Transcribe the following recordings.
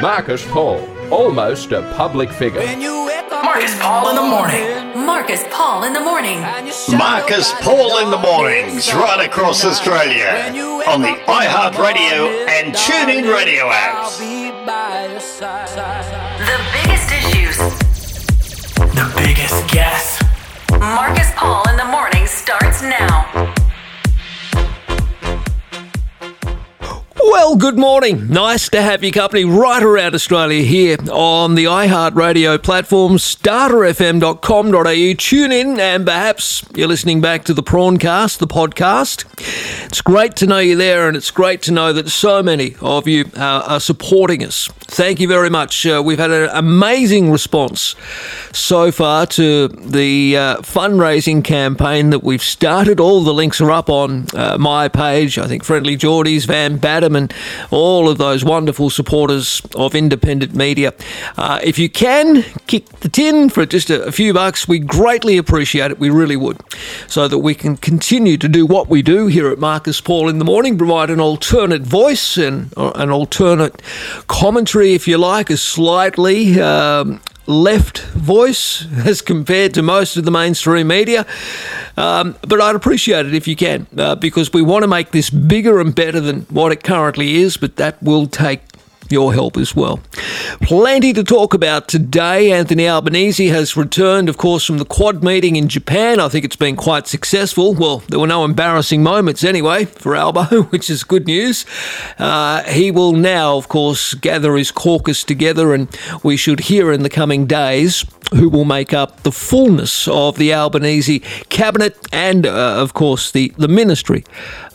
Marcus Paul, almost a public figure. Marcus Paul in the morning. Marcus Paul in the morning. Marcus Paul in the mornings, right across Australia, on the iHeartRadio and TuneIn Radio apps. The biggest issues. The biggest guess. Marcus Paul in the morning starts now. Well, good morning. Nice to have your company right around Australia here on the iHeartRadio platform, starterfm.com.au. Tune in and perhaps you're listening back to the Prawncast, the podcast. It's great to know you're there and it's great to know that so many of you uh, are supporting us. Thank you very much. Uh, we've had an amazing response so far to the uh, fundraising campaign that we've started. All the links are up on uh, my page. I think Friendlyjordies, Van Badham, all of those wonderful supporters of independent media. Uh, if you can, kick the tin for just a, a few bucks. We greatly appreciate it. We really would. So that we can continue to do what we do here at Marcus Paul in the morning, provide an alternate voice and an alternate commentary, if you like, a slightly um, left voice as compared to most of the mainstream media. Um, but I'd appreciate it if you can, uh, because we want to make this bigger and better than what it currently is, but that will take your help as well. Plenty to talk about today. Anthony Albanese has returned, of course, from the Quad meeting in Japan. I think it's been quite successful. Well, there were no embarrassing moments anyway for Albo, which is good news. Uh, he will now, of course, gather his caucus together, and we should hear in the coming days who will make up the fullness of the Albanese cabinet and, uh, of course, the, the ministry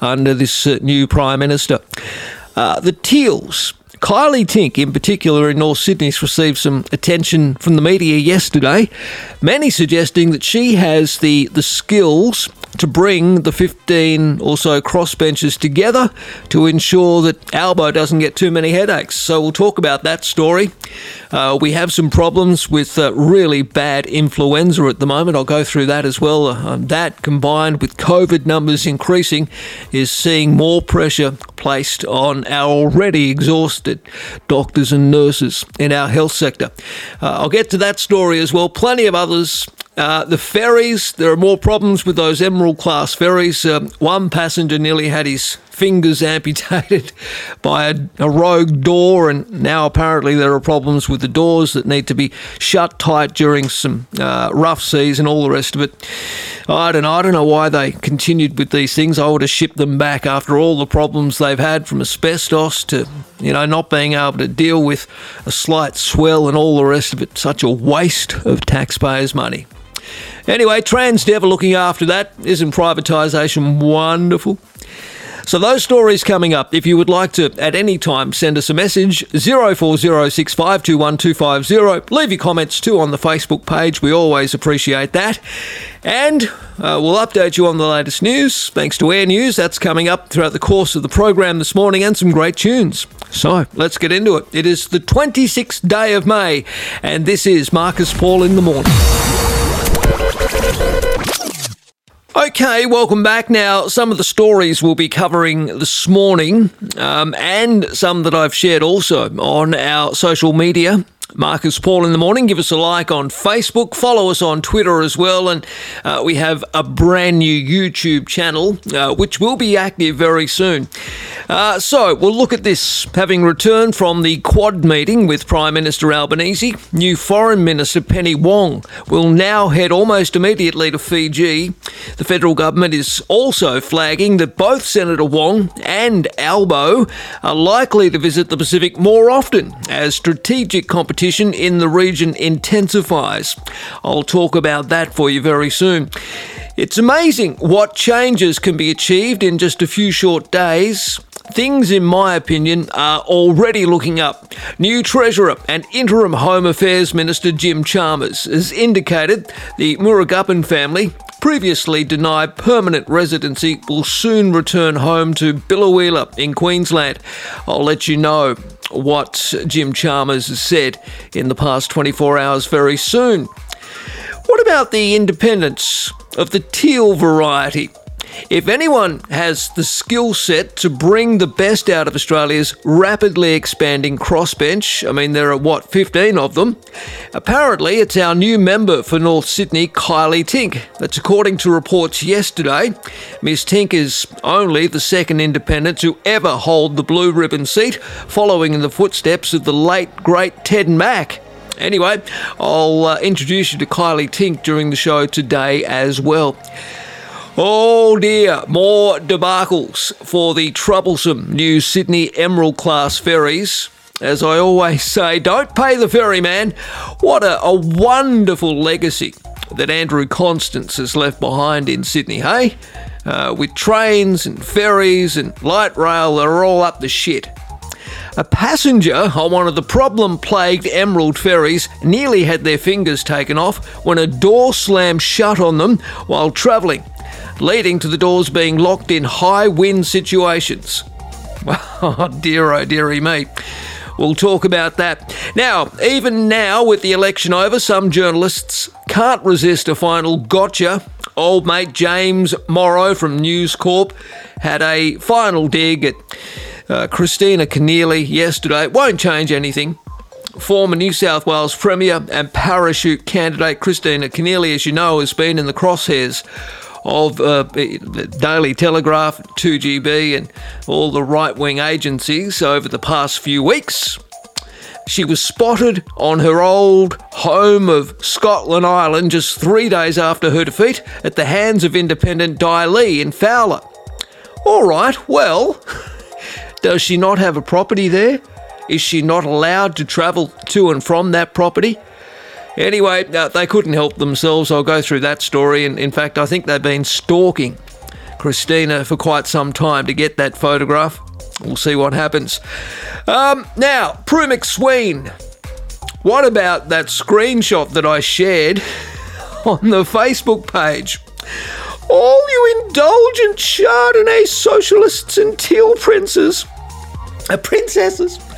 under this uh, new Prime Minister. Uh, the Teals Kylea Tink, in particular in North Sydney, has received some attention from the media yesterday. Many suggesting that she has the, the skills to bring the 15 or so crossbenchers together to ensure that Albo doesn't get too many headaches. So we'll talk about that story. Uh, we have some problems with uh, really bad influenza at the moment. I'll go through that as well. Um, that combined with COVID numbers increasing is seeing more pressure placed on our already exhausted doctors and nurses in our health sector. Uh, I'll get to that story as well. Plenty of others uh, the ferries, there are more problems with those Emerald class ferries. Um, one passenger nearly had his fingers amputated by a, a, rogue door, and now apparently there are problems with the doors that need to be shut tight during some uh, rough seas and all the rest of it. I don't know. I don't know why they continued with these things. I would have shipped them back after all the problems they've had from asbestos to, you know, not being able to deal with a slight swell and all the rest of it. Such a waste of taxpayers' money. Anyway, Transdev looking after that. Isn't privatisation wonderful? So those stories coming up. If you would like to at any time send us a message, 0406521250. Leave your comments too on the Facebook page. We always appreciate that. And uh, we'll update you on the latest news. Thanks to Air News. That's coming up throughout the course of the program this morning and some great tunes. So let's get into it. It is the 26th day of May, and this is Marcus Paul in the morning. Okay, welcome back. Now, some of the stories we'll be covering this morning, um, and some that I've shared also on our social media Marcus Paul in the morning. Give us a like on Facebook. Follow us on Twitter as well. And uh, we have a brand new YouTube channel, uh, which will be active very soon. Uh, so we'll look at this. Having returned from the Quad meeting with Prime Minister Albanese, new Foreign Minister Penny Wong will now head almost immediately to Fiji. The federal government is also flagging that both Senator Wong and Albo are likely to visit the Pacific more often as strategic competition competition in the region intensifies. I'll talk about that for you very soon. It's amazing what changes can be achieved in just a few short days. Things, in my opinion, are already looking up. New Treasurer and Interim Home Affairs Minister Jim Chalmers has indicated the Murugappan family, previously denied permanent residency, will soon return home to Biloela in Queensland. I'll let you know what Jim Chalmers has said in the past 24 hours very soon. What about the independence of the teal variety? If anyone has the skill set to bring the best out of Australia's rapidly expanding crossbench, I mean, there are what, 15 of them? Apparently, it's our new member for North Sydney, Kylea Tink. That's according to reports yesterday. Miss Tink is only the second independent to ever hold the blue ribbon seat, following in the footsteps of the late, great Ted Mack. Anyway, I'll uh, introduce you to Kylea Tink during the show today as well. Oh dear, more debacles for the troublesome new Sydney Emerald class ferries. As I always say, don't pay the ferryman. What a, a wonderful legacy that Andrew Constance has left behind in Sydney, hey? Uh, with trains and ferries and light rail that are all up the shit. A passenger on one of the problem plagued Emerald ferries nearly had their fingers taken off when a door slammed shut on them while travelling leading to the doors being locked in high wind situations. Oh, dear, oh, dearie me. We'll talk about that. Now, even now, with the election over, some journalists can't resist a final gotcha. Old mate James Morrow from News Corp had a final dig at uh, Kristina Keneally yesterday. Won't change anything. Former New South Wales Premier and parachute candidate Kristina Keneally, as you know, has been in the crosshairs of uh, the Daily Telegraph, 2GB, and all the right wing agencies over the past few weeks. She was spotted on her old home of Scotland Island just three days after her defeat at the hands of independent Dai Le in Fowler. All right, well, does she not have a property there? Is she not allowed to travel to and from that property? Anyway, uh, they couldn't help themselves. I'll go through that story. And in fact, I think they've been stalking Kristina for quite some time to get that photograph. We'll see what happens. Um, now, Prue MacSween. What about that screenshot that I shared on the Facebook page? All you indulgent Chardonnay socialists and teal princes uh, princesses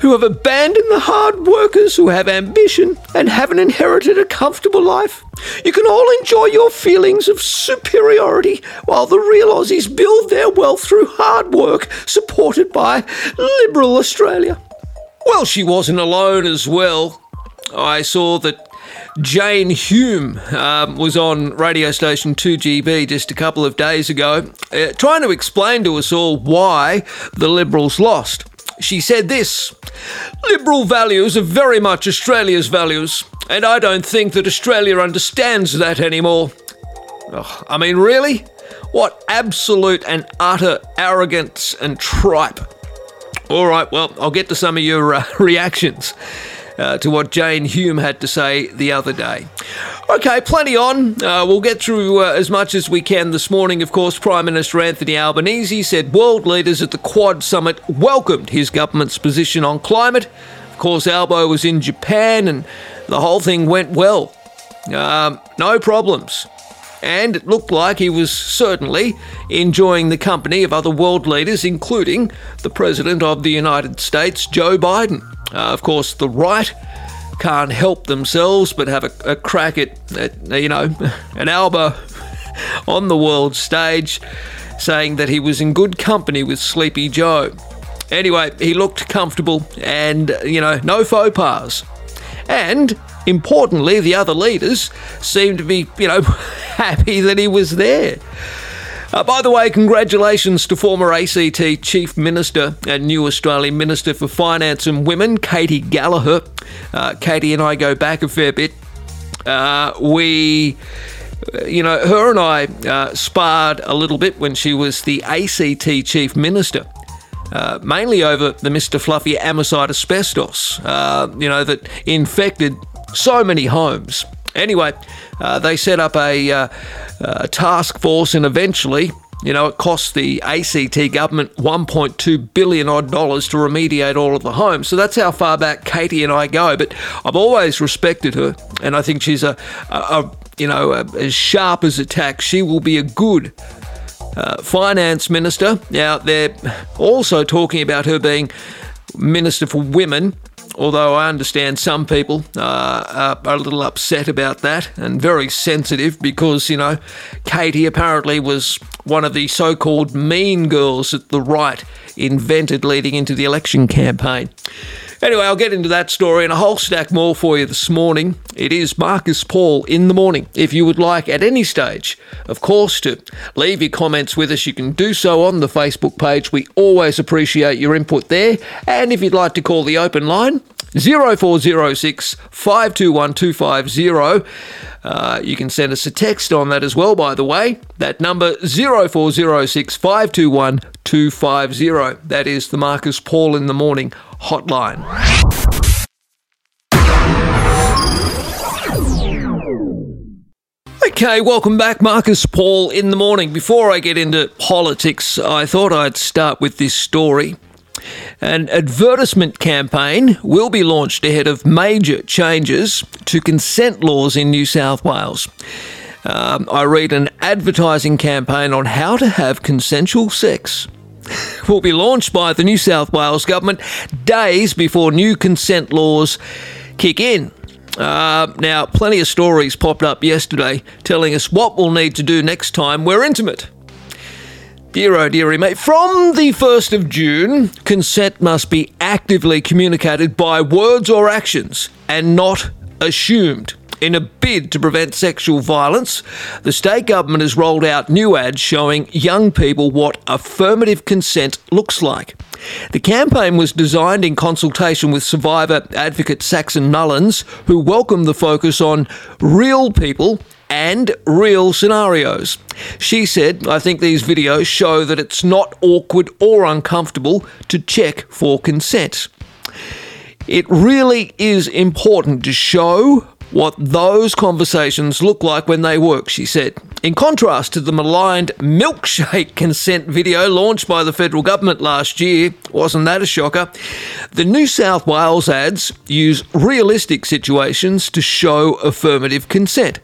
who have abandoned the hard workers who have ambition and haven't inherited a comfortable life. You can all enjoy your feelings of superiority while the real Aussies build their wealth through hard work supported by liberal Australia. Well, she wasn't alone as well. I saw that Jane Hume um, was on radio station 2GB just a couple of days ago, uh, trying to explain to us all why the Liberals lost. She said this Liberal values are very much Australia's values, and I don't think that Australia understands that anymore. I mean, really? What absolute and utter arrogance and tripe. All right, well, I'll get to some of your uh, reactions uh, to what Jane Hume had to say the other day. Okay, plenty on. Uh, we'll get through uh, as much as we can this morning. Of course, Prime Minister Anthony Albanese said world leaders at the Quad Summit welcomed his government's position on climate. Of course, Albo was in Japan and the whole thing went well. Um, no problems. And it looked like he was certainly enjoying the company of other world leaders, including the President of the United States, Joe Biden. Uh, of course, the right can't help themselves but have a, a crack at, at, you know, an Alba on the world stage, saying that he was in good company with Sleepy Joe. Anyway, he looked comfortable and, you know, no faux pas. And importantly, the other leaders seemed to be, you know, happy that he was there. Uh, by the way, congratulations to former ACT Chief Minister and new Australian Minister for Finance and Women, Katy Gallagher. Uh, Katy and I go back a fair bit. Uh, we you know, her and I uh, sparred a little bit when she was the ACT Chief Minister. Uh, mainly over the Mr. Fluffy Amosite asbestos, uh, you know, that infected so many homes. Anyway, uh, they set up a, uh, a task force, and eventually, you know, it cost the ACT government 1.2 billion odd dollars to remediate all of the homes. So that's how far back Katy and I go. But I've always respected her, and I think she's a, a, a you know, a, as sharp as a tack. She will be a good uh, finance minister. Now they're also talking about her being minister for women although I understand some people uh, are a little upset about that and very sensitive because, you know, Katy apparently was one of the so called mean girls that the right invented leading into the election campaign. Anyway, I'll get into that story and a whole stack more for you this morning. It is Marcus Paul in the morning. If you would like at any stage, of course, to leave your comments with us, you can do so on the Facebook page. We always appreciate your input there. And if you'd like to call the open line, 0406 521 250. Uh, you can send us a text on that as well, by the way. That number 0406 521 250. That is the Marcus Paul in the Morning hotline. Okay, welcome back, Marcus Paul in the morning. Before I get into politics, I thought I'd start with this story. An advertisement campaign will be launched ahead of major changes to consent laws in New South Wales. Um, I read an advertising campaign on how to have consensual sex will be launched by the New South Wales government days before new consent laws kick in. Uh, now, plenty of stories popped up yesterday telling us what we'll need to do next time we're intimate. Dear oh dearie mate, from the 1st of June, consent must be actively communicated by words or actions and not assumed. In a bid to prevent sexual violence, the state government has rolled out new ads showing young people what affirmative consent looks like. The campaign was designed in consultation with survivor advocate Saxon Mullins, who welcomed the focus on real people and real scenarios. She said, I think these videos show that it's not awkward or uncomfortable to check for consent. It really is important to show what those conversations look like when they work, she said. In contrast to the maligned milkshake consent video launched by the federal government last year, wasn't that a shocker? The New South Wales ads use realistic situations to show affirmative consent.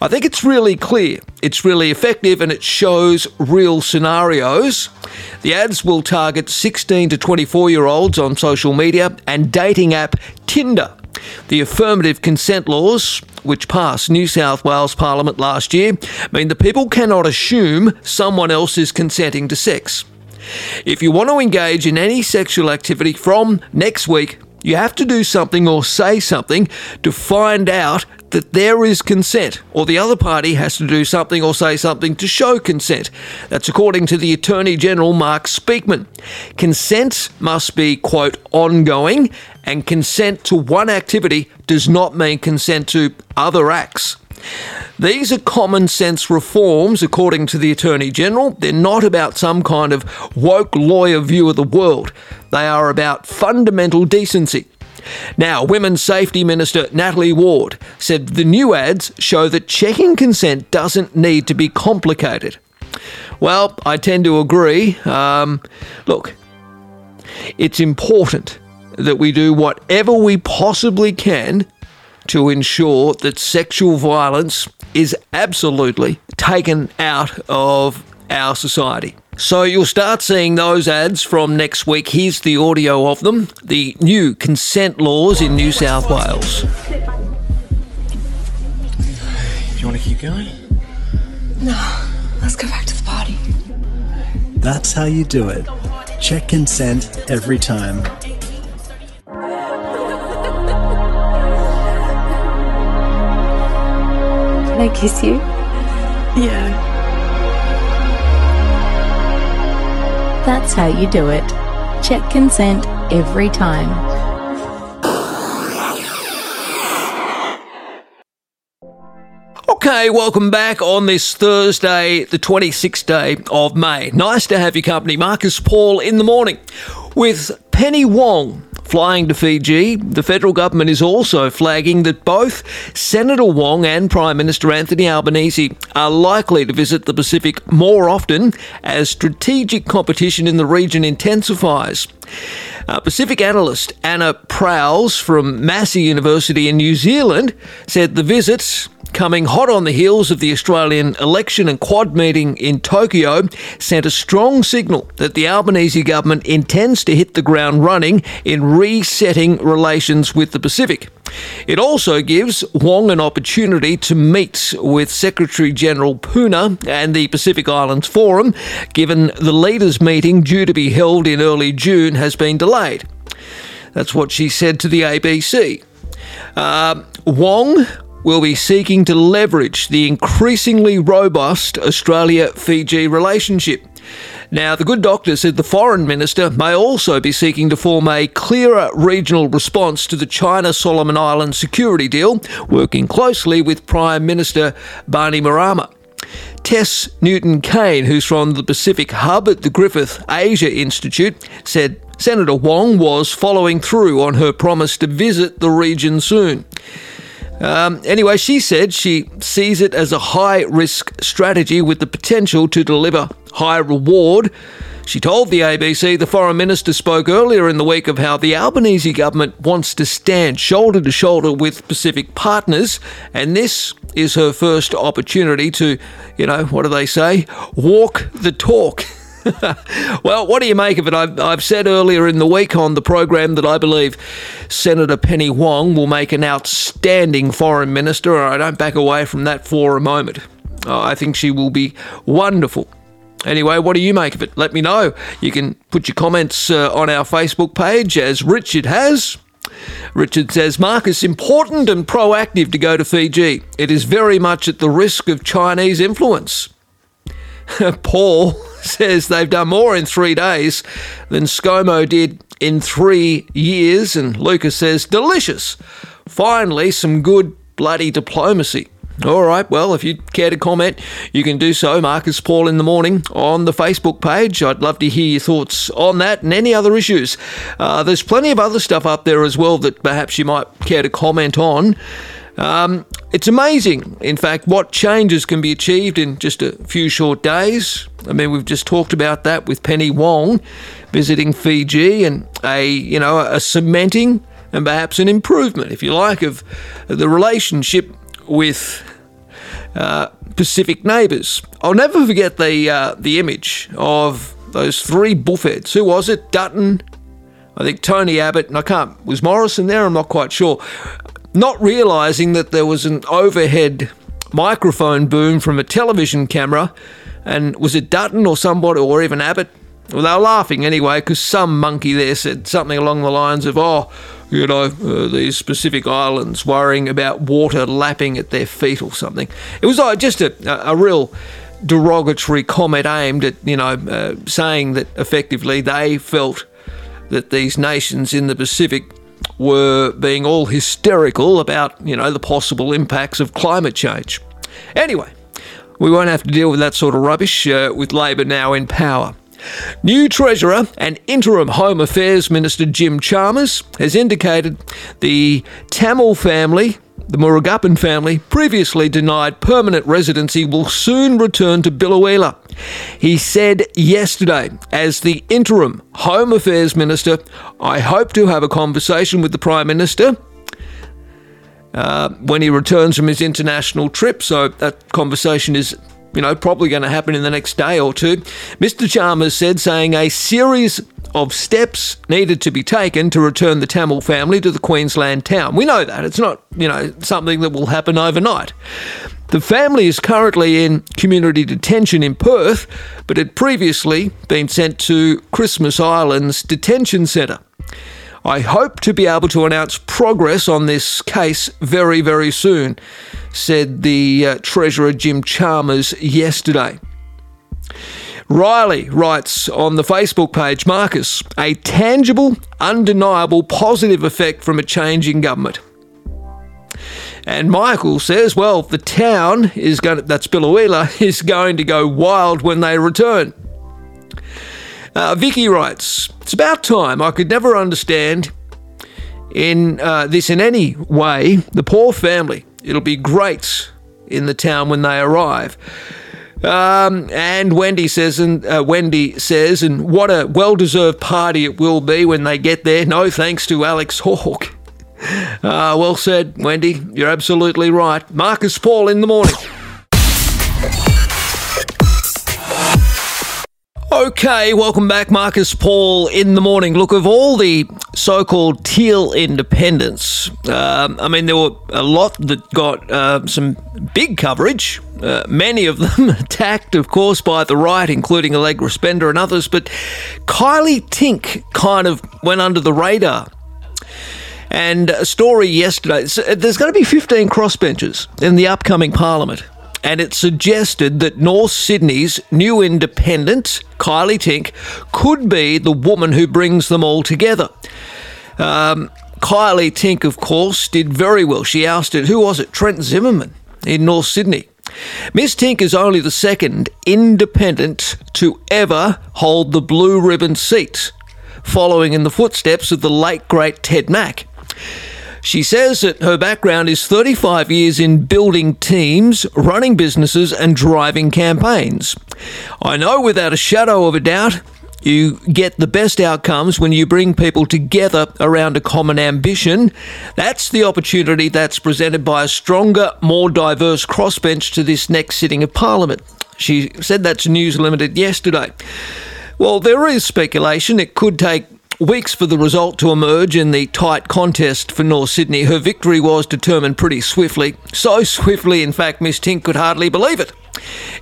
I think it's really clear, it's really effective, and it shows real scenarios. The ads will target 16 to 24 year olds on social media and dating app Tinder. The affirmative consent laws, which passed New South Wales Parliament last year, mean that people cannot assume someone else is consenting to sex. If you want to engage in any sexual activity from next week, you have to do something or say something to find out that there is consent, or the other party has to do something or say something to show consent. That's according to the Attorney General Mark Speakman. Consent must be, quote, ongoing, and consent to one activity does not mean consent to other acts. These are common sense reforms, according to the Attorney General. They're not about some kind of woke lawyer view of the world. They are about fundamental decency. Now, Women's Safety Minister Natalie Ward said the new ads show that checking consent doesn't need to be complicated. Well, I tend to agree. Um, look, it's important that we do whatever we possibly can to ensure that sexual violence is absolutely taken out of our society. So you'll start seeing those ads from next week. Here's the audio of them the new consent laws in New South Wales. Do You want to keep going? No, let's go back to the party. That's how you do it. Check consent every time. Can I kiss you? Yeah. That's how you do it. Check consent every time. Okay, welcome back on this Thursday, the 26th day of May. Nice to have your company, Marcus Paul, in the morning with Penny Wong Flying to Fiji, the federal government is also flagging that both Senator Wong and Prime Minister Anthony Albanese are likely to visit the Pacific more often as strategic competition in the region intensifies. Uh, Pacific analyst Anna Powles from Massey University in New Zealand said the visits coming hot on the heels of the Australian election and Quad meeting in Tokyo, sent a strong signal that the Albanese government intends to hit the ground running in resetting relations with the Pacific. It also gives Wong an opportunity to meet with Secretary General Puna and the Pacific Islands Forum, given the leaders' meeting due to be held in early June has been delayed. That's what she said to the ABC. Uh, Wong will be seeking to leverage the increasingly robust Australia Fiji relationship. Now, the good doctor said the foreign minister may also be seeking to form a clearer regional response to the China Solomon Islands security deal, working closely with Prime Minister Bainimarama. Tess Newton Cain, who's from the Pacific Hub at the Griffith Asia Institute, said Senator Wong was following through on her promise to visit the region soon. Um, anyway, she said she sees it as a high risk strategy with the potential to deliver high reward. She told the ABC the foreign minister spoke earlier in the week of how the Albanese government wants to stand shoulder to shoulder with Pacific partners, and this is her first opportunity to, you know, what do they say? Walk the talk. well, what do you make of it? I've, I've, said earlier in the week on the program that I believe Senator Penny Wong will make an outstanding foreign minister, I don't back away from that for a moment. Oh, I think she will be wonderful. Anyway, what do you make of it? Let me know. You can put your comments uh, on our Facebook page, as Richard has. Richard says, Marcus, important and proactive to go to Fiji. It is very much at the risk of Chinese influence. Paul says they've done more in three days than ScoMo did in three years. And Lucas says, delicious. Finally, some good bloody diplomacy. All right, well, if you care to comment, you can do so. Marcus Paul in the morning on the Facebook page. I'd love to hear your thoughts on that and any other issues. Uh, there's plenty of other stuff up there as well that perhaps you might care to comment on. Um, it's amazing, in fact, what changes can be achieved in just a few short days. I mean, we've just talked about that with Penny Wong visiting Fiji and a, you know, a cementing and perhaps an improvement, if you like, of the relationship with uh, Pacific neighbours. I'll never forget the uh, the image of those three buffheads. Who was it? Dutton, I think Tony Abbott, and I can't. Was Morrison there? I'm not quite sure not realizing that there was an overhead microphone boom from a television camera. And was it Dutton or somebody, or even Abbott? Well, they were laughing anyway, because some monkey there said something along the lines of, oh, you know, uh, these Pacific Islands worrying about water lapping at their feet or something. It was uh, just a, a real derogatory comment aimed at, you know, uh, saying that effectively they felt that these nations in the Pacific were being all hysterical about, you know, the possible impacts of climate change. Anyway, we won't have to deal with that sort of rubbish uh, with Labor now in power. New Treasurer and Interim Home Affairs Minister Jim Chalmers has indicated the Tamil family the Murugappan family, previously denied permanent residency, will soon return to Biloela. He said yesterday, as the interim Home Affairs Minister, I hope to have a conversation with the Prime Minister uh, when he returns from his international trip. So that conversation is you know, probably going to happen in the next day or two. Mr. Chalmers said, saying a series of steps needed to be taken to return the Tamil family to the Queensland town. We know that. It's not, you know, something that will happen overnight. The family is currently in community detention in Perth, but had previously been sent to Christmas Islands Detention Centre. I hope to be able to announce progress on this case very, very soon, said the uh, Treasurer Jim Chalmers yesterday. Riley writes on the Facebook page Marcus, a tangible, undeniable positive effect from a change in government. And Michael says, well, the town is going to, that's Biloela, is going to go wild when they return. Uh, Vicky writes, it's about time. I could never understand in uh, this in any way. The poor family. It'll be great in the town when they arrive. Um, and Wendy says, and uh, Wendy says, and what a well-deserved party it will be when they get there. No thanks to Alex Hawke. Uh, well said, Wendy. You're absolutely right. Marcus Paul in the morning. Okay, welcome back, Marcus Paul in the morning. Look, of all the so called teal independents, um, I mean, there were a lot that got uh, some big coverage, uh, many of them attacked, of course, by the right, including Allegra Spender and others, but Kylea Tink kind of went under the radar. And a story yesterday there's going to be 15 crossbenchers in the upcoming parliament and it suggested that North Sydney's new independent, Kylea Tink, could be the woman who brings them all together. Um, Kylea Tink, of course, did very well. She ousted, who was it? Trent Zimmerman in North Sydney. Miss Tink is only the second independent to ever hold the blue ribbon seat, following in the footsteps of the late great Ted Mack. She says that her background is 35 years in building teams, running businesses, and driving campaigns. I know without a shadow of a doubt you get the best outcomes when you bring people together around a common ambition. That's the opportunity that's presented by a stronger, more diverse crossbench to this next sitting of Parliament. She said that to News Limited yesterday. Well, there is speculation it could take Weeks for the result to emerge in the tight contest for North Sydney. Her victory was determined pretty swiftly. So swiftly, in fact, Miss Tink could hardly believe it.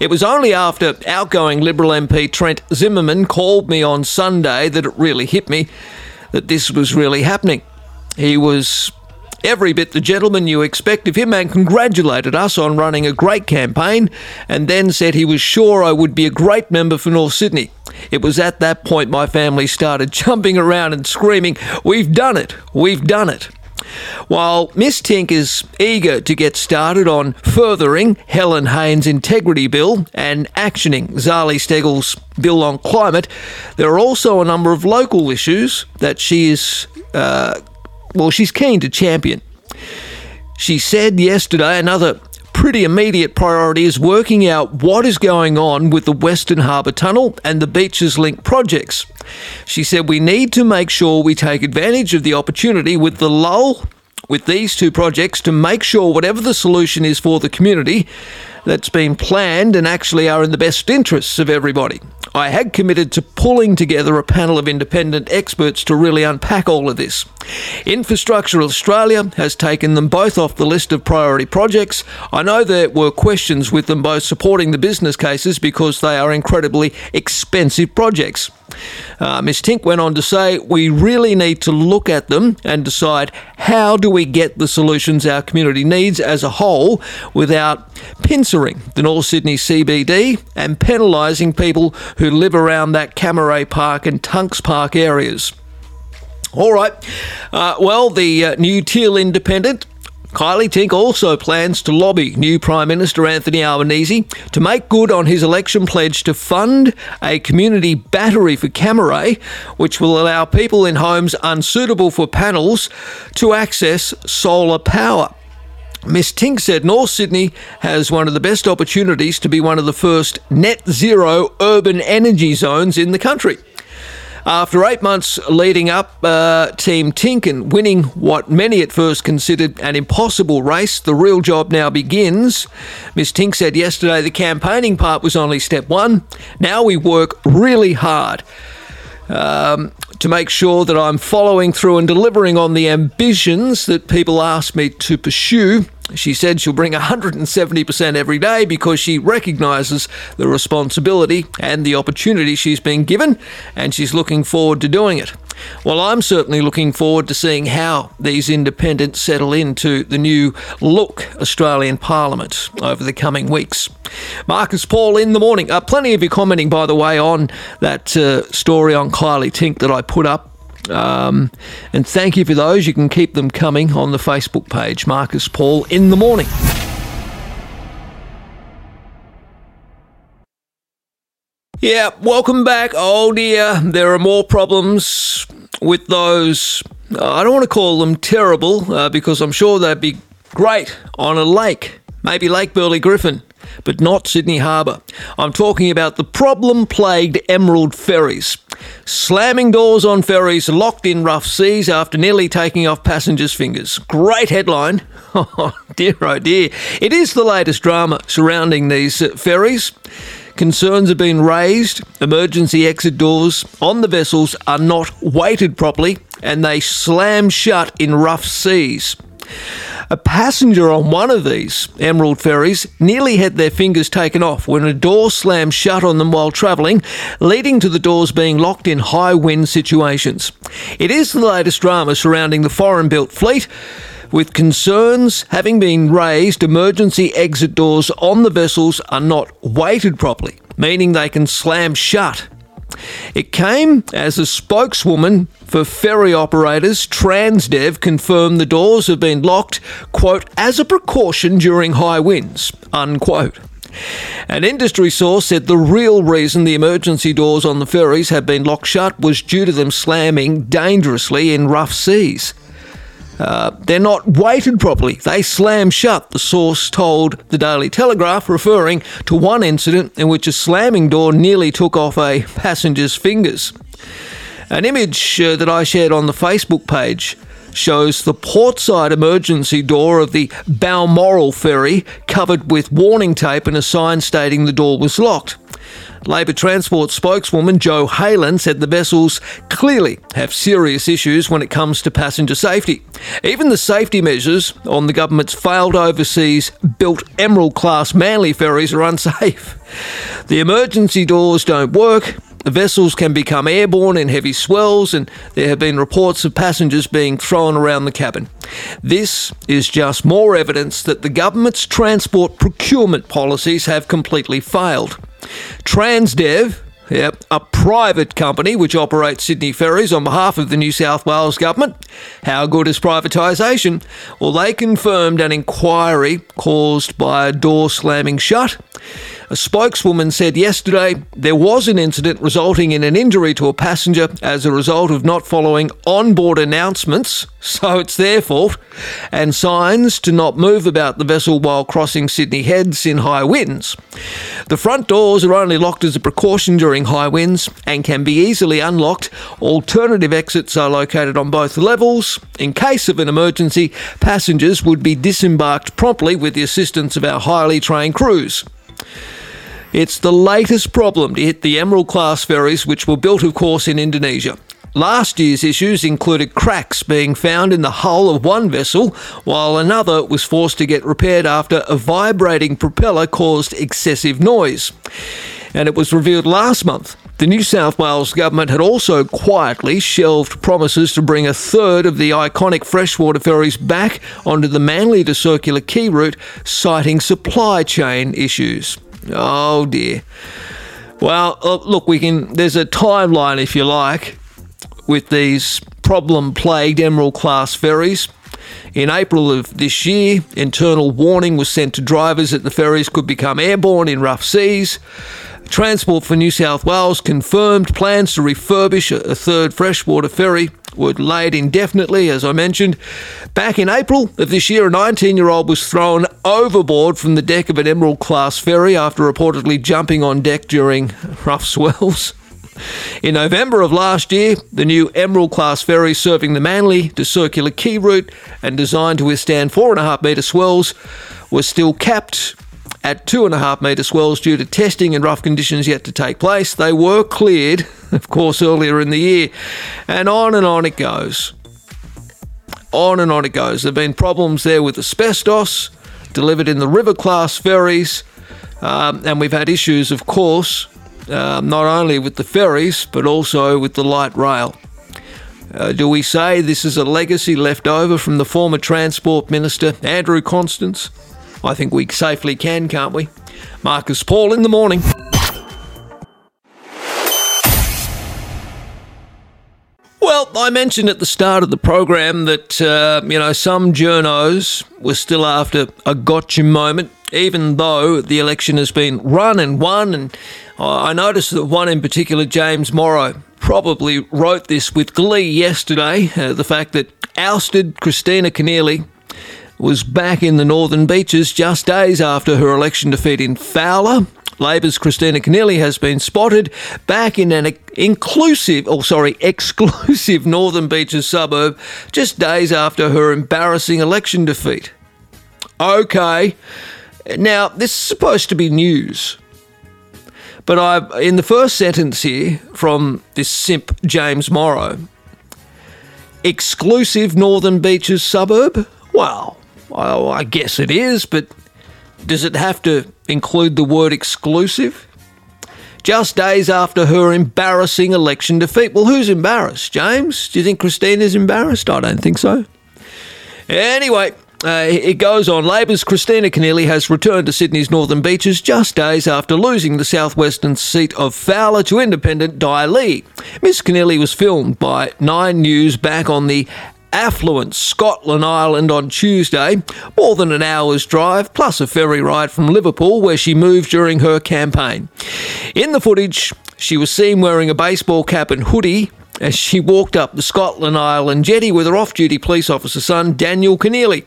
It was only after outgoing Liberal MP Trent Zimmerman called me on Sunday that it really hit me that this was really happening. He was every bit the gentleman you expect of him and congratulated us on running a great campaign and then said he was sure I would be a great member for North Sydney. It was at that point my family started jumping around and screaming, We've done it! We've done it! While Miss Tink is eager to get started on furthering Helen Haines' integrity bill and actioning Zali Steggall's bill on climate, there are also a number of local issues that she is, uh, well, she's keen to champion. She said yesterday another pretty immediate priority is working out what is going on with the Western Harbour Tunnel and the Beaches Link projects. She said we need to make sure we take advantage of the opportunity with the lull with these two projects to make sure whatever the solution is for the community that's been planned and actually are in the best interests of everybody. I had committed to pulling together a panel of independent experts to really unpack all of this. Infrastructure Australia has taken them both off the list of priority projects. I know there were questions with them both supporting the business cases because they are incredibly expensive projects. Uh, Ms. Tink went on to say, We really need to look at them and decide how do we get the solutions our community needs as a whole without the North Sydney CBD and penalising people who live around that Cammeray Park and Tunks Park areas. All right. Uh, well, the uh, new Teal Independent Kylea Tink also plans to lobby new Prime Minister Anthony Albanese to make good on his election pledge to fund a community battery for Cammeray, which will allow people in homes unsuitable for panels to access solar power. Miss Tink said North Sydney has one of the best opportunities to be one of the first net zero urban energy zones in the country. After eight months leading up, uh, Team Tinkin winning what many at first considered an impossible race, the real job now begins. Ms. Tink said yesterday the campaigning part was only step one. Now we work really hard. Um, to make sure that I'm following through and delivering on the ambitions that people ask me to pursue. She said she'll bring 170% every day because she recognises the responsibility and the opportunity she's been given, and she's looking forward to doing it. Well, I'm certainly looking forward to seeing how these independents settle into the new look Australian Parliament over the coming weeks. Marcus Paul in the morning. Uh, plenty of you commenting, by the way, on that uh, story on Kylea Tink that I put up um, and thank you for those. You can keep them coming on the Facebook page, Marcus Paul in the morning. Yeah, welcome back. Oh dear, there are more problems with those. Uh, I don't want to call them terrible uh, because I'm sure they'd be great on a lake, maybe Lake Burley Griffin but not Sydney Harbour. I'm talking about the problem plagued Emerald ferries. Slamming doors on ferries locked in rough seas after nearly taking off passengers' fingers. Great headline. Oh, dear, oh dear. It is the latest drama surrounding these uh, ferries. Concerns have been raised. Emergency exit doors on the vessels are not weighted properly and they slam shut in rough seas. A passenger on one of these Emerald ferries nearly had their fingers taken off when a door slammed shut on them while travelling, leading to the doors being locked in high wind situations. It is the latest drama surrounding the foreign built fleet. With concerns having been raised, emergency exit doors on the vessels are not weighted properly, meaning they can slam shut. It came as a spokeswoman for ferry operators, Transdev confirmed the doors have been locked, quote, as a precaution during high winds, unquote. An industry source said the real reason the emergency doors on the ferries had been locked shut was due to them slamming dangerously in rough seas. Uh, they're not weighted properly. They slam shut, the source told the Daily Telegraph, referring to one incident in which a slamming door nearly took off a passenger's fingers. An image uh, that I shared on the Facebook page shows the portside emergency door of the Balmoral ferry covered with warning tape and a sign stating the door was locked. Labor Transport spokeswoman Jo Haylen said the vessels clearly have serious issues when it comes to passenger safety. Even the safety measures on the government's failed overseas built Emerald class Manly ferries are unsafe. The emergency doors don't work. Vessels can become airborne in heavy swells, and there have been reports of passengers being thrown around the cabin. This is just more evidence that the government's transport procurement policies have completely failed. Transdev, Yep, a private company which operates Sydney ferries on behalf of the New South Wales government. How good is privatisation? Well, they confirmed an inquiry caused by a door slamming shut. A spokeswoman said yesterday there was an incident resulting in an injury to a passenger as a result of not following onboard announcements, so it's their fault, and signs to not move about the vessel while crossing Sydney Heads in high winds. The front doors are only locked as a precaution during high winds and can be easily unlocked. Alternative exits are located on both levels. In case of an emergency, passengers would be disembarked promptly with the assistance of our highly trained crews. It's the latest problem to hit the Emerald class ferries, which were built, of course, in Indonesia. Last year's issues included cracks being found in the hull of one vessel, while another was forced to get repaired after a vibrating propeller caused excessive noise. And it was revealed last month the New South Wales government had also quietly shelved promises to bring a third of the iconic freshwater ferries back onto the Manly to Circular Quay route, citing supply chain issues. Oh dear. Well, uh, look, we can. There's a timeline, if you like, with these problem-plagued Emerald class ferries. In April of this year, internal warning was sent to drivers that the ferries could become airborne in rough seas. Transport for New South Wales confirmed plans to refurbish a third freshwater ferry were delayed indefinitely, as I mentioned. Back in April of this year, a 19 year old was thrown overboard from the deck of an Emerald class ferry after reportedly jumping on deck during rough swells. In November of last year, the new Emerald class ferry serving the Manly to Circular Quay route and designed to withstand 4.5 metre swells was still capped at two and a half metre swells due to testing and rough conditions yet to take place. They were cleared, of course, earlier in the year, and on and on it goes. On and on it goes. There have been problems there with asbestos delivered in the river class ferries, um, and we've had issues, of course, um, not only with the ferries but also with the light rail. Uh, do we say this is a legacy left over from the former Transport Minister, Andrew Constance? I think we safely can, can't we? Marcus Paul in the morning. Well, I mentioned at the start of the program that, uh, you know, some journos were still after a gotcha moment, even though the election has been run and won. And I noticed that one in particular, James Morrow, probably wrote this with glee yesterday uh, the fact that ousted Kristina Keneally was back in the Northern Beaches just days after her election defeat in Fowler. Labor's Kristina Keneally has been spotted back in an inclusive, or sorry, exclusive Northern Beaches suburb just days after her embarrassing election defeat. Okay, now this is supposed to be news. But I, in the first sentence here from this simp James Morrow, exclusive Northern Beaches suburb? Well, well, I guess it is, but does it have to include the word exclusive? Just days after her embarrassing election defeat. Well, who's embarrassed? James? Do you think Kristina's embarrassed? I don't think so. Anyway, uh, it goes on. Labor's Kristina Keneally has returned to Sydney's Northern Beaches just days after losing the southwestern seat of Fowler to independent Dai Le. Miss Keneally was filmed by Nine News back on the affluent Scotland Island on Tuesday, more than an hour's drive, plus a ferry ride from Liverpool, where she moved during her campaign. In the footage, she was seen wearing a baseball cap and hoodie as she walked up the Scotland Island jetty with her off duty police officer son, Daniel Keneally.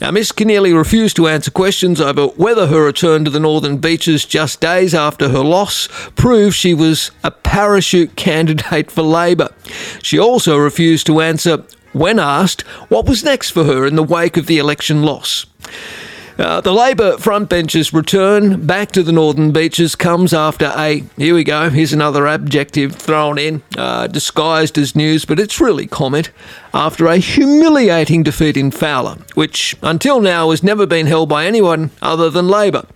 Now, Miss Keneally refused to answer questions over whether her return to the Northern Beaches just days after her loss proved she was a parachute candidate for Labor. She also refused to answer when asked what was next for her in the wake of the election loss. Uh, the Labor frontbenchers' return back to the Northern Beaches comes after a, here we go, here's another adjective thrown in, uh, disguised as news, but it's really comment, after a humiliating defeat in Fowler, which until now has never been held by anyone other than Labor.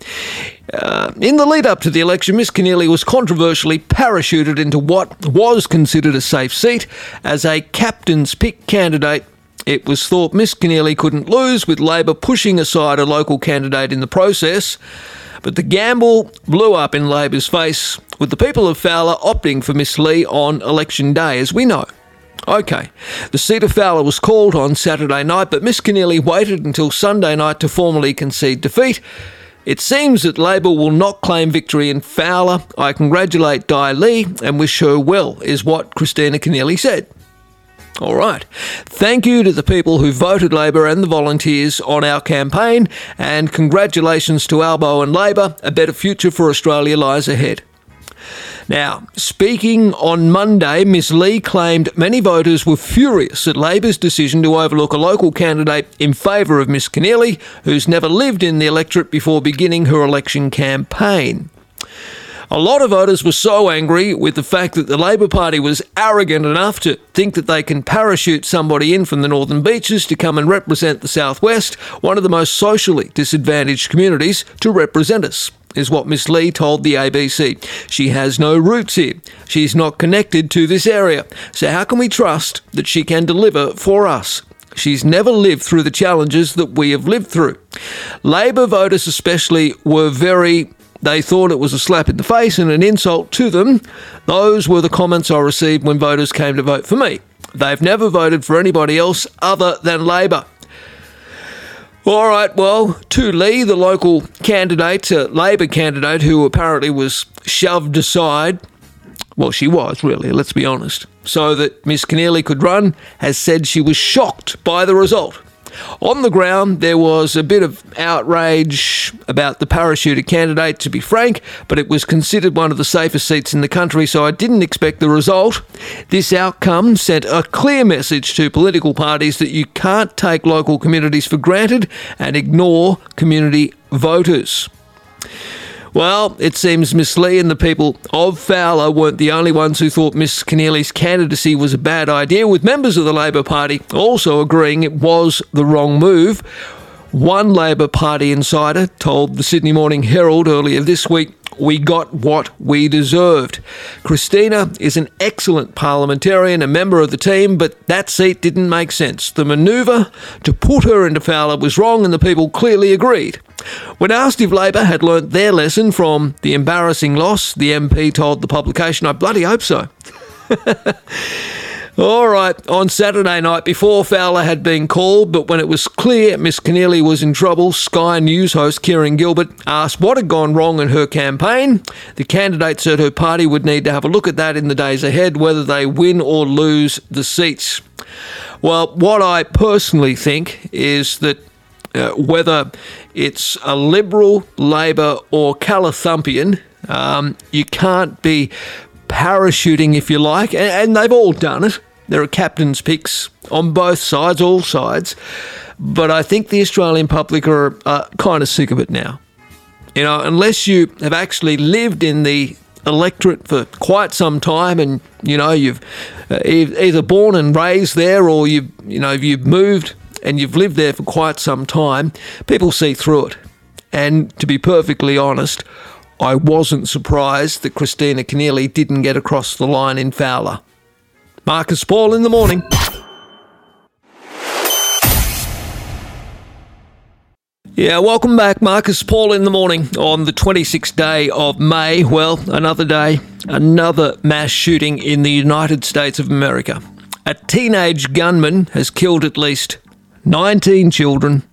Uh, in the lead up to the election, Miss Keneally was controversially parachuted into what was considered a safe seat as a captain's pick candidate it was thought Miss Keneally couldn't lose, with Labor pushing aside a local candidate in the process. But the gamble blew up in Labor's face, with the people of Fowler opting for Miss Le on election day, as we know. Okay, the seat of Fowler was called on Saturday night, but Miss Keneally waited until Sunday night to formally concede defeat. It seems that Labor will not claim victory in Fowler. I congratulate Dai Le and wish her well, is what Kristina Keneally said. All right. Thank you to the people who voted Labor and the volunteers on our campaign, and congratulations to Albo and Labor. A better future for Australia lies ahead. Now, speaking on Monday, Ms. Le claimed many voters were furious at Labor's decision to overlook a local candidate in favour of Ms. Keneally, who's never lived in the electorate before beginning her election campaign. A lot of voters were so angry with the fact that the Labor Party was arrogant enough to think that they can parachute somebody in from the Northern Beaches to come and represent the Southwest, one of the most socially disadvantaged communities, to represent us is what Miss Le told the ABC. She has no roots here. She's not connected to this area. So how can we trust that she can deliver for us? She's never lived through the challenges that we have lived through. Labor voters, especially, were very they thought it was a slap in the face and an insult to them. Those were the comments I received when voters came to vote for me. They've never voted for anybody else other than Labor. All right, well, Tu Le, the local candidate, uh, Labor candidate, who apparently was shoved aside, well, she was really, let's be honest, so that Miss Keneally could run, has said she was shocked by the result. On the ground, there was a bit of outrage about the parachuter candidate, to be frank, but it was considered one of the safest seats in the country, so I didn't expect the result. This outcome sent a clear message to political parties that you can't take local communities for granted and ignore community voters. Well, it seems Miss Le and the people of Fowler weren't the only ones who thought Miss Keneally's candidacy was a bad idea, with members of the Labor Party also agreeing it was the wrong move. One Labor Party insider told the Sydney Morning Herald earlier this week we got what we deserved. Kristina is an excellent parliamentarian, a member of the team, but that seat didn't make sense. The manoeuvre to put her into Fowler was wrong, and the people clearly agreed. When asked if Labor had learnt their lesson from the embarrassing loss, the MP told the publication, I bloody hope so. All right, on Saturday night, before Fowler had been called, but when it was clear Miss Keneally was in trouble, Sky News host Kieran Gilbert asked what had gone wrong in her campaign. The candidate said her party would need to have a look at that in the days ahead, whether they win or lose the seats. Well, what I personally think is that uh, whether it's a Liberal, Labor, or Calathumpian, um, you can't be parachuting if you like, and, and they've all done it. There are captain's picks on both sides, all sides. But I think the Australian public are kind of sick of it now. You know, unless you have actually lived in the electorate for quite some time and you know you've uh, either born and raised there or you've you know you've moved and you've lived there for quite some time people see through it and to be perfectly honest I wasn't surprised that Kristina Keneally didn't get across the line in Fowler Marcus Paul in the morning Yeah, welcome back, Marcus Paul in the morning on the 26th day of May. Well, another day, another mass shooting in the United States of America. A teenage gunman has killed at least 19 children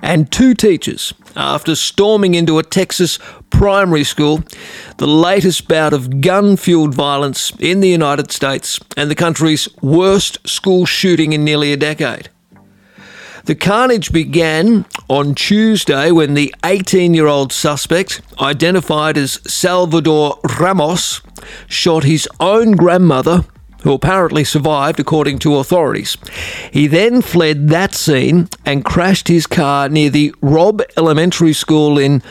and two teachers after storming into a Texas primary school, the latest bout of gun fueled violence in the United States and the country's worst school shooting in nearly a decade. The carnage began on Tuesday when the 18 year old suspect, identified as Salvador Ramos, shot his own grandmother, who apparently survived according to authorities. He then fled that scene and crashed his car near the Robb Elementary School in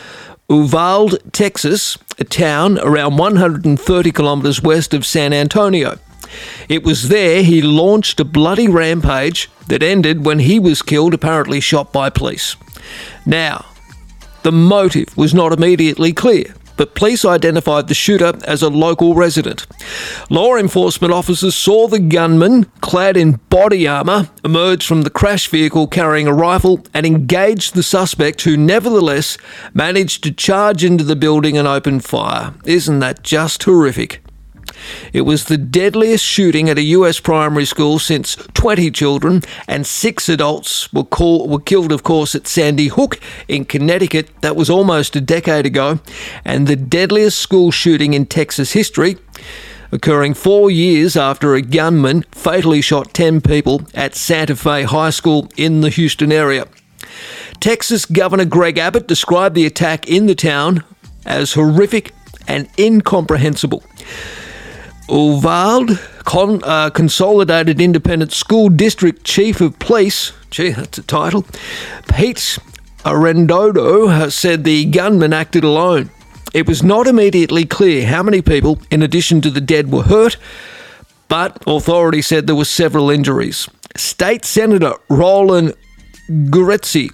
Uvalde, Texas, a town around 130 kilometres west of San Antonio. It was there he launched a bloody rampage that ended when he was killed, apparently shot by police. Now, the motive was not immediately clear, but police identified the shooter as a local resident. Law enforcement officers saw the gunman, clad in body armour, emerge from the crash vehicle carrying a rifle and engage the suspect, who nevertheless managed to charge into the building and open fire. Isn't that just horrific? It was the deadliest shooting at a US primary school since 20 children and six adults were, call, were killed, of course, at Sandy Hook in Connecticut. That was almost a decade ago. And the deadliest school shooting in Texas history occurring four years after a gunman fatally shot 10 people at Santa Fe High School in the Houston area. Texas Governor Greg Abbott described the attack in the town as horrific and incomprehensible. Uvalde Con, uh, Consolidated Independent School District Chief of Police, gee, that's a title, Pete Arredondo said the gunman acted alone. It was not immediately clear how many people, in addition to the dead, were hurt, but authorities said there were several injuries. State Senator Roland Guretzi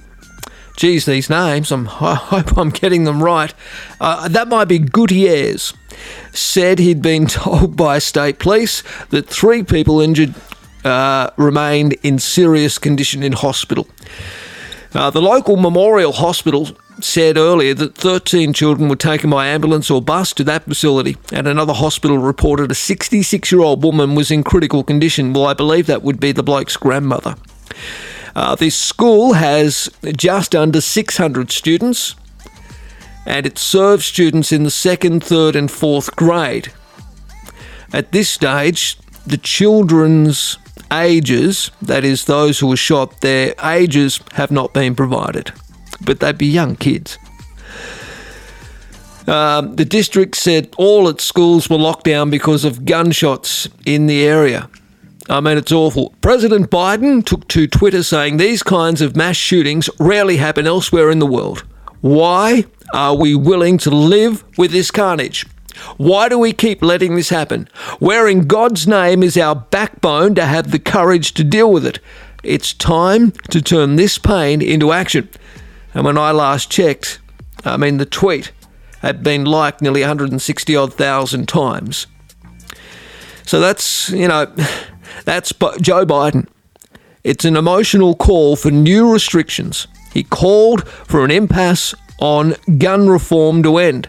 geez, these names, I'm, i hope I'm getting them right. Uh, that might be Gutierrez. Said he'd been told by state police that three people injured uh, remained in serious condition in hospital. Uh, the local memorial hospital said earlier that 13 children were taken by ambulance or bus to that facility, and another hospital reported a 66 year old woman was in critical condition. Well, I believe that would be the bloke's grandmother. Uh, this school has just under 600 students and it serves students in the second, third, and fourth grade. At this stage, the children's ages, that is, those who were shot, their ages have not been provided, but they'd be young kids. Um, the district said all its schools were locked down because of gunshots in the area. I mean, it's awful. President Biden took to Twitter saying these kinds of mass shootings rarely happen elsewhere in the world. Why are we willing to live with this carnage? Why do we keep letting this happen? Where in God's name is our backbone to have the courage to deal with it? It's time to turn this pain into action. And when I last checked, I mean, the tweet had been liked nearly 160 odd thousand times. So that's, you know. That's Joe Biden. It's an emotional call for new restrictions. He called for an impasse on gun reform to end.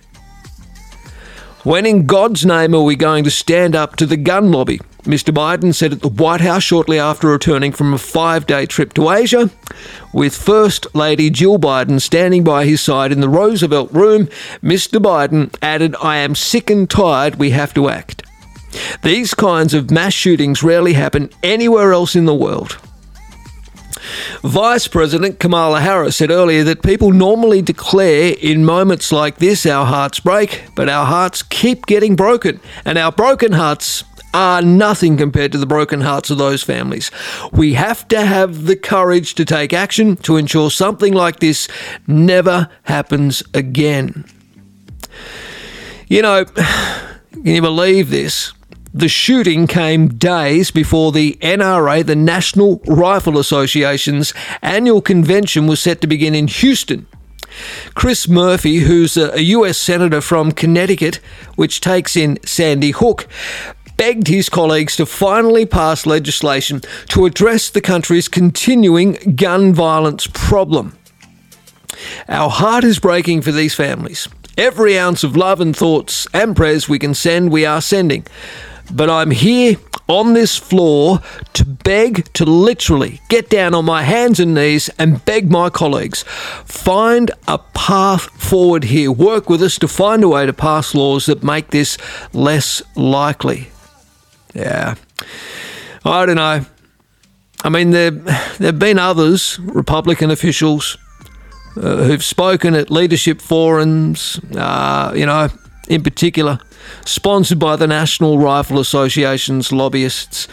When in God's name are we going to stand up to the gun lobby? Mr. Biden said at the White House shortly after returning from a five day trip to Asia, with First Lady Jill Biden standing by his side in the Roosevelt room. Mr. Biden added, I am sick and tired, we have to act. These kinds of mass shootings rarely happen anywhere else in the world. Vice President Kamala Harris said earlier that people normally declare in moments like this our hearts break, but our hearts keep getting broken, and our broken hearts are nothing compared to the broken hearts of those families. We have to have the courage to take action to ensure something like this never happens again. You know, can you believe this? The shooting came days before the NRA, the National Rifle Association's annual convention, was set to begin in Houston. Chris Murphy, who's a US Senator from Connecticut, which takes in Sandy Hook, begged his colleagues to finally pass legislation to address the country's continuing gun violence problem. Our heart is breaking for these families. Every ounce of love and thoughts and prayers we can send, we are sending. But I'm here on this floor to beg, to literally get down on my hands and knees and beg my colleagues find a path forward here. Work with us to find a way to pass laws that make this less likely. Yeah. I don't know. I mean, there, there have been others, Republican officials, uh, who've spoken at leadership forums, uh, you know, in particular, sponsored by the National Rifle Association's lobbyists.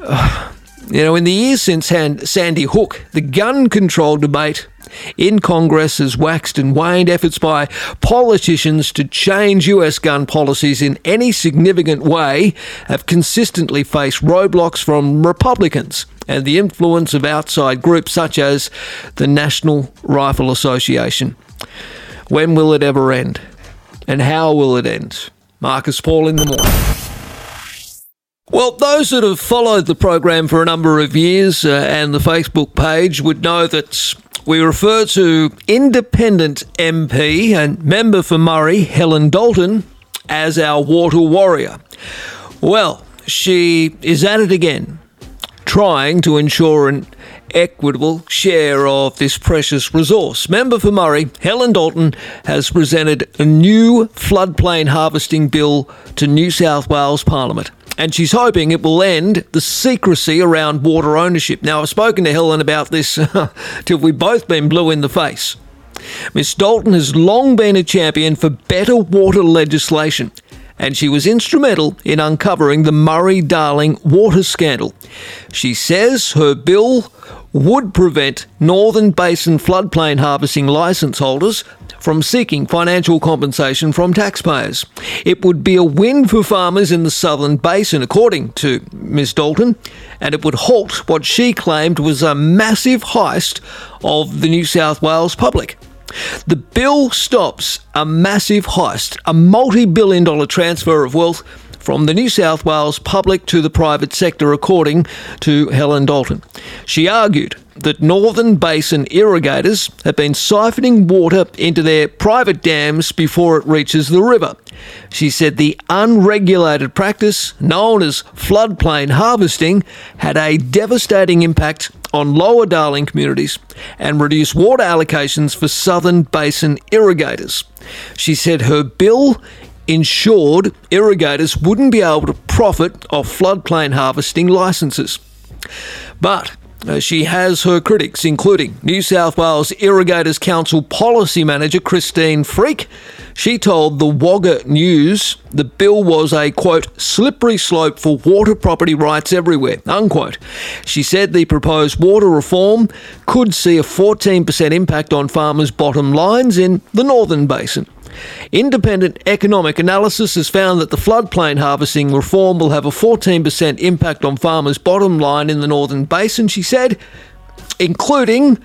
You know, in the years since Sandy Hook, the gun control debate in Congress has waxed and waned. Efforts by politicians to change US gun policies in any significant way have consistently faced roadblocks from Republicans and the influence of outside groups such as the National Rifle Association. When will it ever end? And how will it end? Marcus Paul in the morning. Well, those that have followed the program for a number of years uh, and the Facebook page would know that we refer to independent MP and member for Murray, Helen Dalton, as our water warrior. Well, she is at it again, trying to ensure an equitable share of this precious resource. Member for Murray, Helen Dalton, has presented a new floodplain harvesting bill to New South Wales Parliament and she's hoping it will end the secrecy around water ownership. Now, I've spoken to Helen about this till we've both been blue in the face. Miss Dalton has long been a champion for better water legislation, and she was instrumental in uncovering the Murray Darling water scandal. She says her bill would prevent Northern Basin floodplain harvesting licence holders from seeking financial compensation from taxpayers. It would be a win for farmers in the Southern Basin, according to Ms. Dalton, and it would halt what she claimed was a massive heist of the New South Wales public. The bill stops a massive heist, a multi billion dollar transfer of wealth from the New South Wales public to the private sector, according to Helen Dalton. She argued that Northern Basin irrigators have been siphoning water into their private dams before it reaches the river. She said the unregulated practice, known as floodplain harvesting, had a devastating impact on lower Darling communities and reduce water allocations for Southern Basin irrigators. She said her bill ensured irrigators wouldn't be able to profit off floodplain harvesting licenses. But Uh, she has her critics, including New South Wales Irrigators Council Policy Manager Christine Freak. She told the Wagga News the bill was a quote slippery slope for water property rights everywhere unquote. She said the proposed water reform could see a 14% impact on farmers' bottom lines in the Northern Basin. Independent economic analysis has found that the floodplain harvesting reform will have a 14% impact on farmers' bottom line in the Northern Basin, she said, including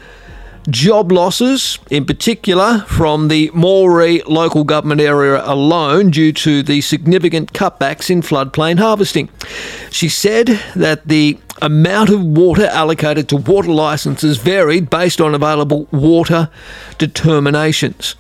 job losses, in particular from the Moree local government area alone, due to the significant cutbacks in floodplain harvesting. She said that the amount of water allocated to water licenses varied based on available water determinations.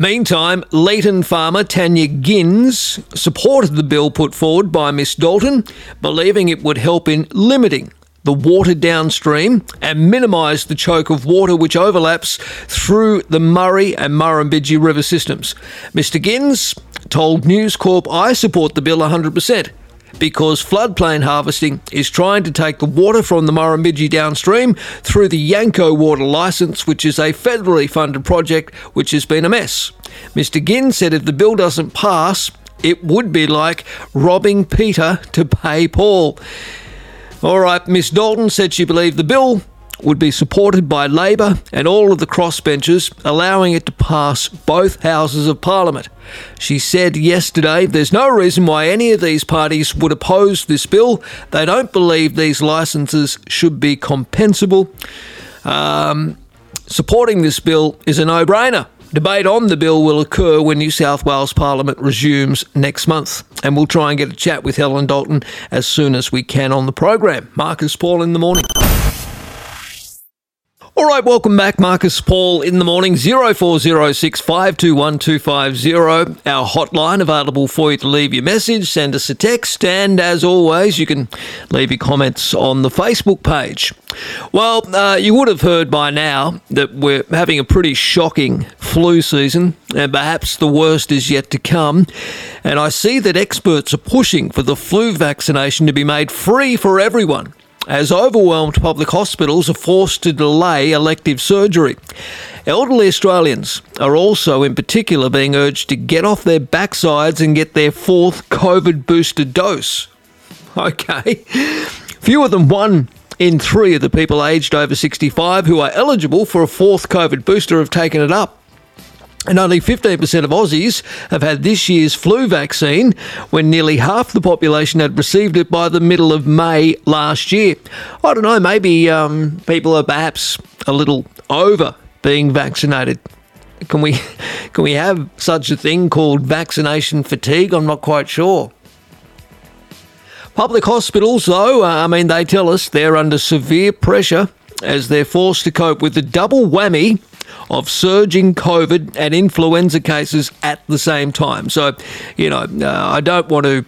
Meantime, Leeton farmer Tanya Gins supported the bill put forward by Miss Dalton, believing it would help in limiting the water downstream and minimise the choke of water which overlaps through the Murray and Murrumbidgee river systems. Mr Gins told News Corp, I support the bill 100%. Because floodplain harvesting is trying to take the water from the Murrumbidgee downstream through the Yanco water licence, which is a federally funded project which has been a mess. Mr. Ginn said if the bill doesn't pass, it would be like robbing Peter to pay Paul. All right, Miss Dalton said she believed the bill would be supported by Labor and all of the crossbenchers, allowing it to pass both houses of Parliament. She said yesterday there's no reason why any of these parties would oppose this bill. They don't believe these licences should be compensable. Um, supporting this bill is a no brainer. Debate on the bill will occur when New South Wales Parliament resumes next month, and we'll try and get a chat with Helen Dalton as soon as we can on the program. Marcus Paul in the morning. All right, welcome back, Marcus Paul in the morning. 0406 521 250, our hotline available for you to leave your message, send us a text, and as always, you can leave your comments on the Facebook page. Well, uh, you would have heard by now that we're having a pretty shocking flu season, and perhaps the worst is yet to come. And I see that experts are pushing for the flu vaccination to be made free for everyone as overwhelmed public hospitals are forced to delay elective surgery. Elderly Australians are also, in particular, being urged to get off their backsides and get their fourth COVID booster dose. Okay. Fewer than one in three of the people aged over 65 who are eligible for a fourth COVID booster have taken it up. And only 15% of Aussies have had this year's flu vaccine, when nearly half the population had received it by the middle of May last year. I don't know, maybe um, people are perhaps a little over being vaccinated. Can we, can we have such a thing called vaccination fatigue? I'm not quite sure. Public hospitals, though, uh, I mean, they tell us they're under severe pressure as they're forced to cope with the double whammy of surging COVID and influenza cases at the same time. So, you know, uh, I don't want to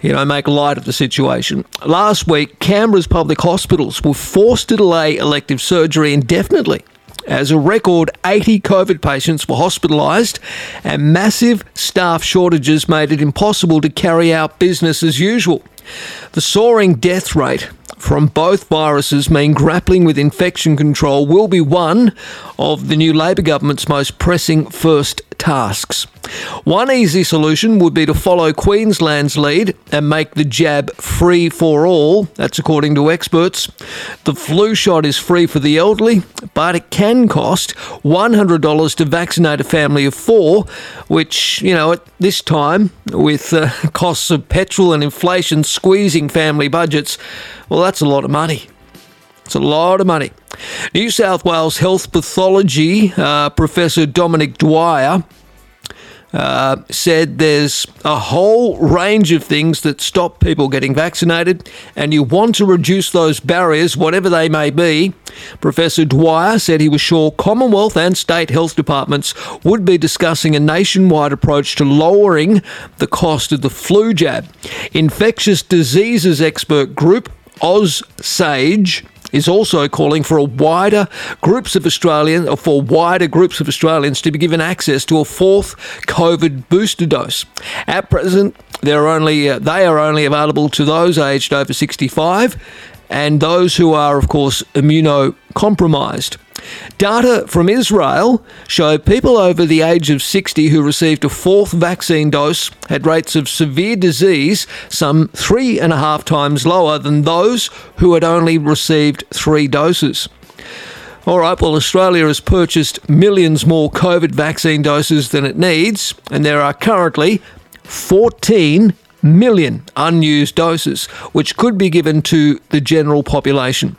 you know, make light of the situation. Last week, Canberra's public hospitals were forced to delay elective surgery indefinitely as a record 80 COVID patients were hospitalised and massive staff shortages made it impossible to carry out business as usual. The soaring death rate from both viruses mean grappling with infection control will be one of the new Labor government's most pressing first tasks. One easy solution would be to follow Queensland's lead and make the jab free for all. That's according to experts. The flu shot is free for the elderly, but it can cost $100 to vaccinate a family of four, which, you know, at this time, with uh, costs of petrol and inflation squeezing family budgets, well, that's a lot of money. It's a lot of money. New South Wales Health Pathology uh, Professor Dominic Dwyer uh, said there's a whole range of things that stop people getting vaccinated, and you want to reduce those barriers, whatever they may be. Professor Dwyer said he was sure Commonwealth and state health departments would be discussing a nationwide approach to lowering the cost of the flu jab. Infectious diseases expert group OzSage is also calling for a wider groups of Australians, or for wider groups of Australians to be given access to a fourth COVID booster dose. At present, they're only uh, they are only available to those aged over 65 and those who are, of course, immunocompromised. Data from Israel show people over the age of 60 who received a fourth vaccine dose had rates of severe disease some three and a half times lower than those who had only received three doses. All right, well, Australia has purchased millions more COVID vaccine doses than it needs, and there are currently 14 million unused doses, which could be given to the general population.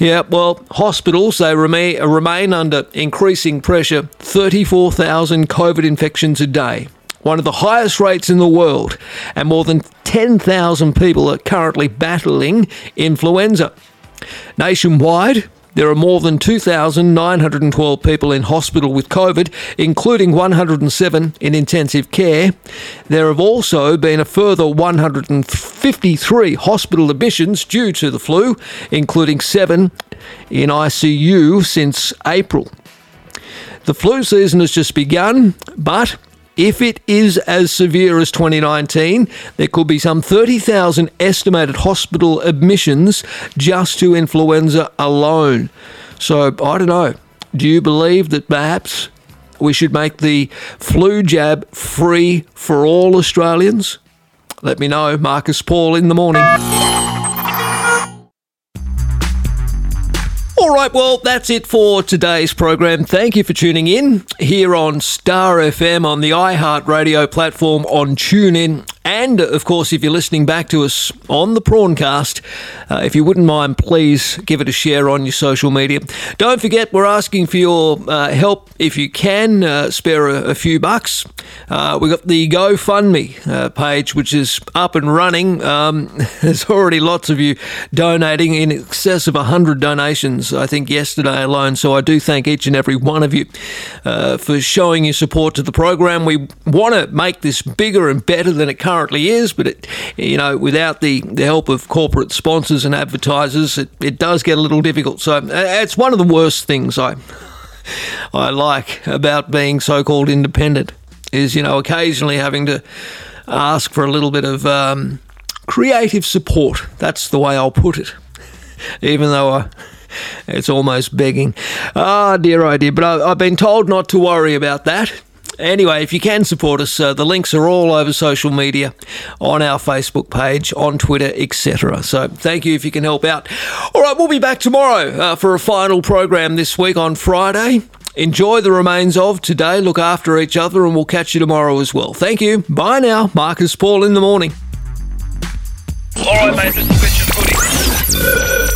Yeah, well, hospitals, they remain, remain under increasing pressure 34,000 COVID infections a day, one of the highest rates in the world, and more than 10,000 people are currently battling influenza. Nationwide, there are more than 2,912 people in hospital with COVID, including 107 in intensive care. There have also been a further 153 hospital admissions due to the flu, including seven in ICU since April. The flu season has just begun, but if it is as severe as 2019, there could be some 30,000 estimated hospital admissions just to influenza alone. So I don't know. Do you believe that perhaps we should make the flu jab free for all Australians? Let me know. Marcus Paul in the morning. All right, well, that's it for today's program. Thank you for tuning in here on Star FM on the iHeartRadio platform on TuneIn. And of course, if you're listening back to us on the Prawncast, uh, if you wouldn't mind, please give it a share on your social media. Don't forget, we're asking for your uh, help if you can uh, spare a, a, few bucks. Uh, we've got the GoFundMe uh, page, which is up and running. Um, there's already lots of you donating in excess of 100 donations, I think, yesterday alone. So I do thank each and every one of you uh, for showing your support to the program. We want to make this bigger and better than it currently currently is, but it, you know, without the, the help of corporate sponsors and advertisers, it, it does get a little difficult. So uh, it's one of the worst things I I like about being so-called independent is you know occasionally having to ask for a little bit of um, creative support. That's the way I'll put it, even though I it's almost begging. Ah, oh, dear, oh dear. But I, have been told not to worry about that. Anyway, if you can support us, uh, the links are all over social media, on our Facebook page, on Twitter, etc. So thank you if you can help out. All right, we'll be back tomorrow uh, for a final program this week on Friday. Enjoy the remains of today. Look after each other, and we'll catch you tomorrow as well. Thank you. Bye now. Marcus Paul in the morning. All right, mate. This is Richard Footy.